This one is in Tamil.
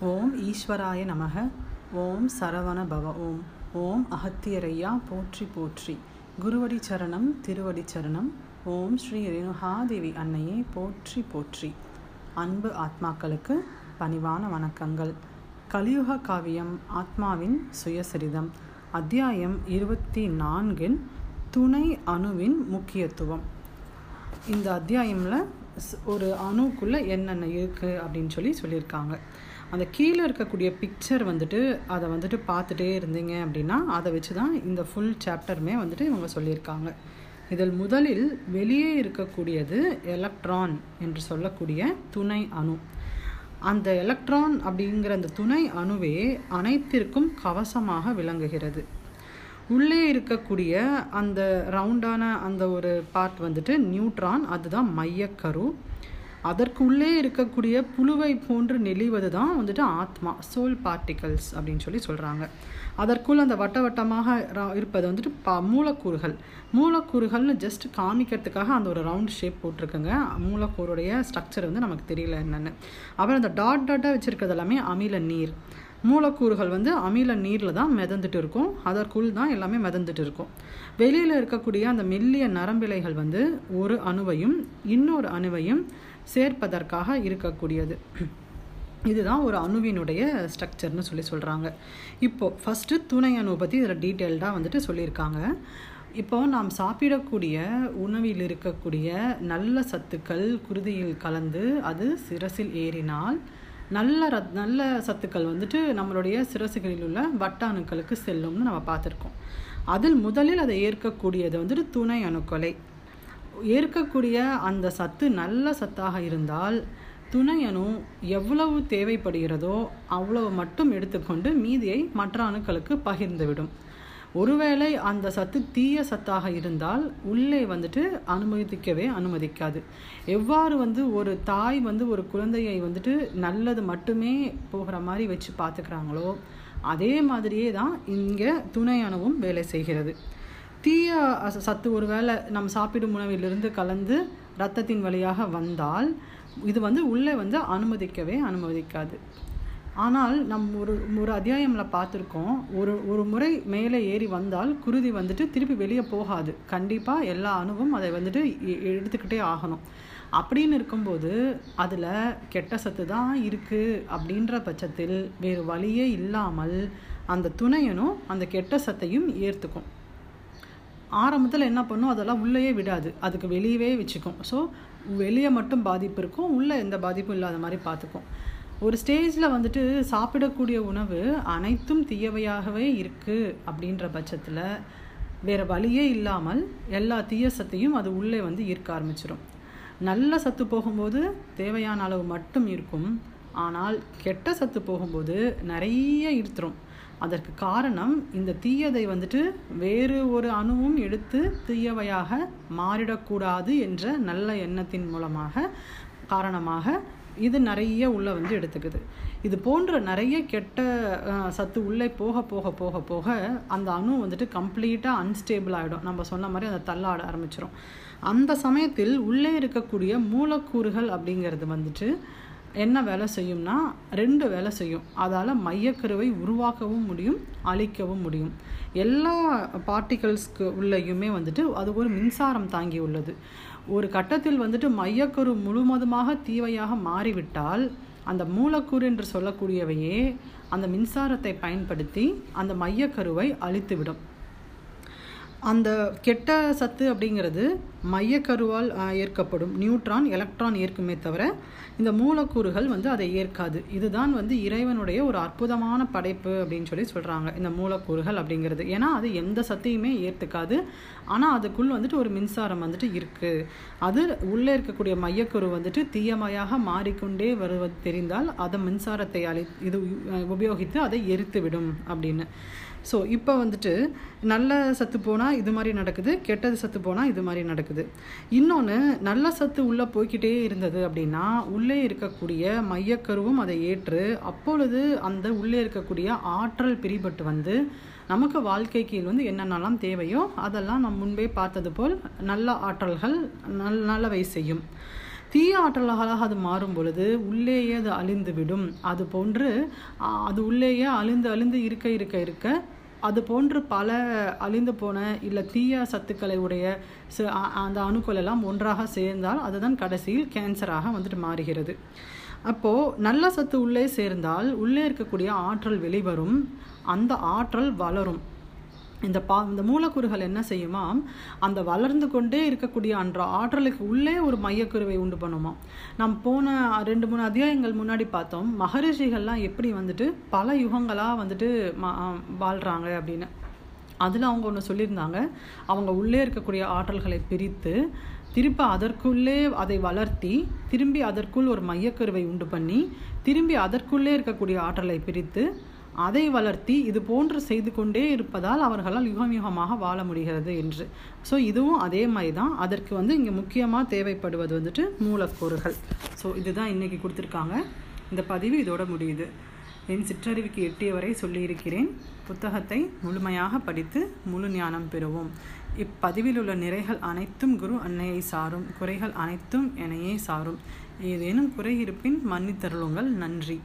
ஓம் ஈஸ்வராய நமக. ஓம் சரவண பவ. ஓம். ஓம் அகத்தியரையா போற்றி போற்றி. குருவடி சரணம் திருவடி சரணம். ஓம் ஸ்ரீ ரேணுகாதேவி அன்னையே போற்றி போற்றி. அன்பு ஆத்மாக்களுக்கு பணிவான வணக்கங்கள். கலியுக காவியம் ஆத்மாவின் சுயசரிதம். அத்தியாயம் இருபத்தி நான்கின் துணை அணுவின் முக்கியத்துவம். இந்த அத்தியாயமில் ஒரு அணுக்குள்ளே என்னென்ன இருக்குது அப்படின்னு சொல்லி சொல்லியிருக்காங்க. அந்த கீழே இருக்கக்கூடிய பிக்சர் வந்துட்டு அதை வந்துட்டு பார்த்துட்டே இருந்தீங்க அப்படின்னா அதை வச்சு தான் இந்த ஃபுல் சாப்டருமே வந்துட்டு இவங்க சொல்லியிருக்காங்க. இதில் முதலில் வெளியே இருக்கக்கூடியது எலக்ட்ரான் என்று சொல்லக்கூடிய துணை அணு. அந்த எலக்ட்ரான் அப்படிங்கிற அந்த துணை அணுவே அனைத்திற்கும் கவசமாக விளங்குகிறது. உள்ளே இருக்கக்கூடிய அந்த ரவுண்டான அந்த ஒரு பார்ட் வந்துட்டு நியூட்ரான் அதுதான் மையக்கரு. அதற்குள்ளே இருக்கக்கூடிய புழுவை போன்று நெளிவது தான் வந்துட்டு ஆத்மா சோல் பார்ட்டிகல்ஸ் அப்படின்னு சொல்லி சொல்கிறாங்க அதற்குள் அந்த வட்ட வட்டமாக இருப்பது வந்துட்டு ப மூலக்கூறுகள். மூலக்கூறுகள்னு ஜஸ்ட் காமிக்கிறதுக்காக அந்த ஒரு ரவுண்ட் ஷேப் போட்டிருக்குங்க. மூலக்கூறுடைய ஸ்ட்ரக்சர் வந்து நமக்கு தெரியல என்னென்னு. அப்புறம் அந்த டாட் டாட்டாக வச்சுருக்கிறது எல்லாமே அமில நீர். மூலக்கூறுகள் வந்து அமில நீரில் தான் மிதந்துட்டு இருக்கும். அதற்குள் தான் எல்லாமே மிதந்துட்டு இருக்கும். வெளியில் இருக்கக்கூடிய அந்த மெல்லிய நரம்பிலைகள் வந்து ஒரு அணுவையும் இன்னொரு அணுவையும் சேர்ப்பதற்காக இருக்கக்கூடியது. இதுதான் ஒரு அணுவினுடைய ஸ்ட்ரக்சர்னு சொல்லி சொல்கிறாங்க இப்போது ஃபஸ்ட்டு துணை அணு பற்றி இதில் டீட்டெயில்டாக வந்துட்டு சொல்லியிருக்காங்க. இப்போ நாம் சாப்பிடக்கூடிய உணவில் இருக்கக்கூடிய நல்ல சத்துக்கள் குருதியில் கலந்து அது சிரசில் ஏறினால் நல்ல ரத் நல்ல சத்துக்கள் வந்துட்டு நம்மளுடைய சிரசுகளில் உள்ள வட்ட அணுக்களுக்கு செல்லும்னு நம்ம பார்த்துருக்கோம். அதில் முதலில் அதை ஏற்கக்கூடியது வந்துட்டு துணை அணுக்களை ஏற்கக்கூடிய அந்த சத்து நல்ல சத்தாக இருந்தால் துணை அணு எவ்வளவு தேவைப்படுகிறதோ அவ்வளவு மட்டும் எடுத்துக்கொண்டு மீதியை மற்ற அணுக்களுக்கு பகிர்ந்துவிடும். ஒருவேளை அந்த சத்து தீய சத்தாக இருந்தால் உள்ளே வந்துட்டு அனுமதிக்கவே அனுமதிக்காது. எவ்வாறு வந்து ஒரு தாய் வந்து ஒரு குழந்தையை வந்துட்டு நல்லது மட்டுமே போகிற மாதிரி வச்சு பார்த்துக்கிறாங்களோ அதே மாதிரியே தான் இங்கே துணை அணுவும் வேலை செய்கிறது. தீய சத்து ஒருவேளை நம்ம சாப்பிடும் உணவிலிருந்து கலந்து ரத்தத்தின் வழியாக வந்தால் இது வந்து உள்ளே வந்து அனுமதிக்கவே அனுமதிக்காது. ஆனால் நம் ஒரு ஒரு அத்தியாயமில் பார்த்துருக்கோம். ஒரு ஒரு முறை மேலே ஏறி வந்தால் குருதி வந்துட்டு திருப்பி வெளியே போகாது. கண்டிப்பாக எல்லா அணுவும் அதை வந்துட்டு எடுத்துக்கிட்டே ஆகணும். அப்படின்னு இருக்கும்போது அதில் கெட்ட சத்து தான் இருக்குது அப்படின்ற பட்சத்தில் வேறு வழியே இல்லாமல் அந்த துணையனும் அந்த கெட்ட சத்தையும் ஏற்றுக்கும் ஆரம்பத்தில் என்ன பண்ணும்? அதெல்லாம் உள்ளேயே விடாது. அதுக்கு வெளியவே வச்சுக்கும். ஸோ வெளியே மட்டும் பாதிப்பு இருக்கும். உள்ளே எந்த பாதிப்பும் இல்லாத மாதிரி பார்த்துக்கும். ஒரு ஸ்டேஜில் வந்துட்டு சாப்பிடக்கூடிய உணவு அனைத்தும் தீயவையாகவே இருக்குது அப்படின்ற பட்சத்தில் வேறு வழியே இல்லாமல் எல்லா தீய சத்தையும் அது உள்ளே வந்து ஈர்க்க ஆரம்பிச்சிடும் நல்ல சத்து போகும்போது தேவையான அளவு மட்டும் இருக்கும். ஆனால் கெட்ட சத்து போகும்போது நிறைய இருத்துரும் அதற்கு காரணம் இந்த தீயதை வந்துட்டு வேறு ஒரு அணுவும் எடுத்து தீயவையாக மாறிடக்கூடாது என்ற நல்ல எண்ணத்தின் மூலமாக காரணமாக இது நிறைய உள்ளே வந்து எடுத்துக்குது. இது போன்ற நிறைய கெட்ட சத்து உள்ளே போக போக போக போக அந்த அணு வந்துட்டு கம்ப்ளீட்டாக அன்ஸ்டேபிள் ஆகிடும் நம்ம சொன்ன மாதிரி அதை தள்ளாட ஆரம்பிச்சிடும் அந்த சமயத்தில் உள்ளே இருக்கக்கூடிய மூலக்கூறுகள் அப்படிங்கிறது வந்துட்டு என்ன வேலை செய்யும்னா ரெண்டு வேலை செய்யும். அதால் மையக்கருவை உருவாக்கவும் முடியும் அழிக்கவும் முடியும். எல்லா பார்ட்டிகல்ஸ்க்கு உள்ளேயுமே வந்துட்டு அது ஒரு மின்சாரம் தாங்கி உள்ளது. ஒரு கட்டத்தில் வந்துட்டு மையக்கரு முழுவதுமாக தீவையாக மாறிவிட்டால் அந்த மூலக்கூறு என்று சொல்லக்கூடியவையே அந்த மின்சாரத்தை பயன்படுத்தி அந்த மையக்கருவை அழித்துவிடும். அந்த கெட்ட சத்து அப்படிங்கிறது மையக்கருவால் ஏற்கப்படும். நியூட்ரான் எலக்ட்ரான் ஏற்குமே தவிர இந்த மூலக்கூறுகள் வந்து அதை ஏற்காது. இதுதான் வந்து இறைவனுடைய ஒரு அற்புதமான படைப்பு அப்படின்னு சொல்லி சொல்கிறாங்க இந்த மூலக்கூறுகள் அப்படிங்கிறது. ஏன்னா அது எந்த சத்தையுமே ஏற்றுக்காது ஆனால் அதுக்குள் வந்துட்டு ஒரு மின்சாரம் வந்துட்டு இருக்குது அது உள்ளே இருக்கக்கூடிய மையக்கரு வந்துட்டு தீயமையாக மாறிக்கொண்டே வருவது தெரிந்தால் அதை மின்சாரத்தை அழி இது உபயோகித்து அதை எரித்துவிடும் அப்படின்னு. ஸோ இப்போ வந்துட்டு நல்ல சத்து போனால் இது மாதிரி நடக்குது கெட்டது சத்து போனால் இது மாதிரி நடக்குது. இன்னொன்று நல்ல சத்து உள்ளே போய்கிட்டே இருந்தது அப்படின்னா உள்ளே இருக்கக்கூடிய மையக்கருவும் அதை ஏற்று அப்பொழுது அந்த உள்ளே இருக்கக்கூடிய ஆற்றல் பிரிபட்டு வந்து நமக்கு வாழ்க்கைக்கு வந்து என்னென்னலாம் தேவையோ அதெல்லாம் நம் முன்பே பார்த்தது போல் நல்ல ஆற்றல்கள் நல் நல்லவை செய்யும். தீய ஆற்றல்களாக அது மாறும் பொழுது உள்ளேயே அது அழிந்து விடும் அது போன்று அது உள்ளேயே அழிந்து அழிந்து இருக்க இருக்க இருக்க அது போன்று பல அழிந்து போன இல்லை தீய சத்துக்களை உடைய ச- அ- அந்த அணுக்கள் எல்லாம் ஒன்றாக சேர்ந்தால் அதுதான் கடைசியில் கேன்சராக வந்துட்டு மாறுகிறது. அப்போது நல்ல சத்து உள்ளே சேர்ந்தால் உள்ளே இருக்கக்கூடிய ஆற்றல் வெளிவரும். அந்த ஆற்றல் வளரும். இந்த பா இந்த மூலக்கூறுகள் என்ன செய்யுமா? அந்த வளர்ந்து கொண்டே இருக்கக்கூடிய அன்ற ஆற்றலுக்கு உள்ளே ஒரு மையக்குருவை உண்டு பண்ணுமா. நாம் போன ரெண்டு மூணு அத்தியாயங்கள் முன்னாடி பார்த்தோம். மகரிஷிகள்லாம் எப்படி வந்துட்டு பல யுகங்களாக வந்துட்டு வாழ்கிறாங்க அப்படின்னு. அதில் அவங்க ஒன்று சொல்லியிருந்தாங்க. அவங்க உள்ளே இருக்கக்கூடிய ஆற்றல்களை பிரித்து திருப்பி அதற்குள்ளே அதை வளர்த்தி திரும்பி அதற்குள் ஒரு மையக்கருவை உண்டு பண்ணி திரும்பி அதற்குள்ளே இருக்கக்கூடிய ஆற்றலை பிரித்து அதை வளர்த்தி இது போன்று செய்து கொண்டே இருப்பதால் அவர்களால் யுகம் யுகமாக வாழ முடிகிறது என்று. ஸோ இதுவும் அதே மாதிரி தான். அதற்கு வந்து இங்கே முக்கியமாக தேவைப்படுவது வந்துட்டு மூலக்கூறுகள். ஸோ இதுதான் இன்னைக்கு கொடுத்துருக்காங்க. இந்த பதிவு இதோட முடியுது. என் சிற்றறிவுக்கு எட்டிய வரை சொல்லியிருக்கிறேன். புத்தகத்தை முழுமையாக படித்து முழு ஞானம் பெறுவோம். இப்பதிவில் உள்ள நிறைகள் அனைத்தும் குரு அன்னையை சாரும். குறைகள் அனைத்தும் என்னையே சாரும். ஏதேனும் குறை இருப்பின் மன்னித்தருளுங்கள். நன்றி.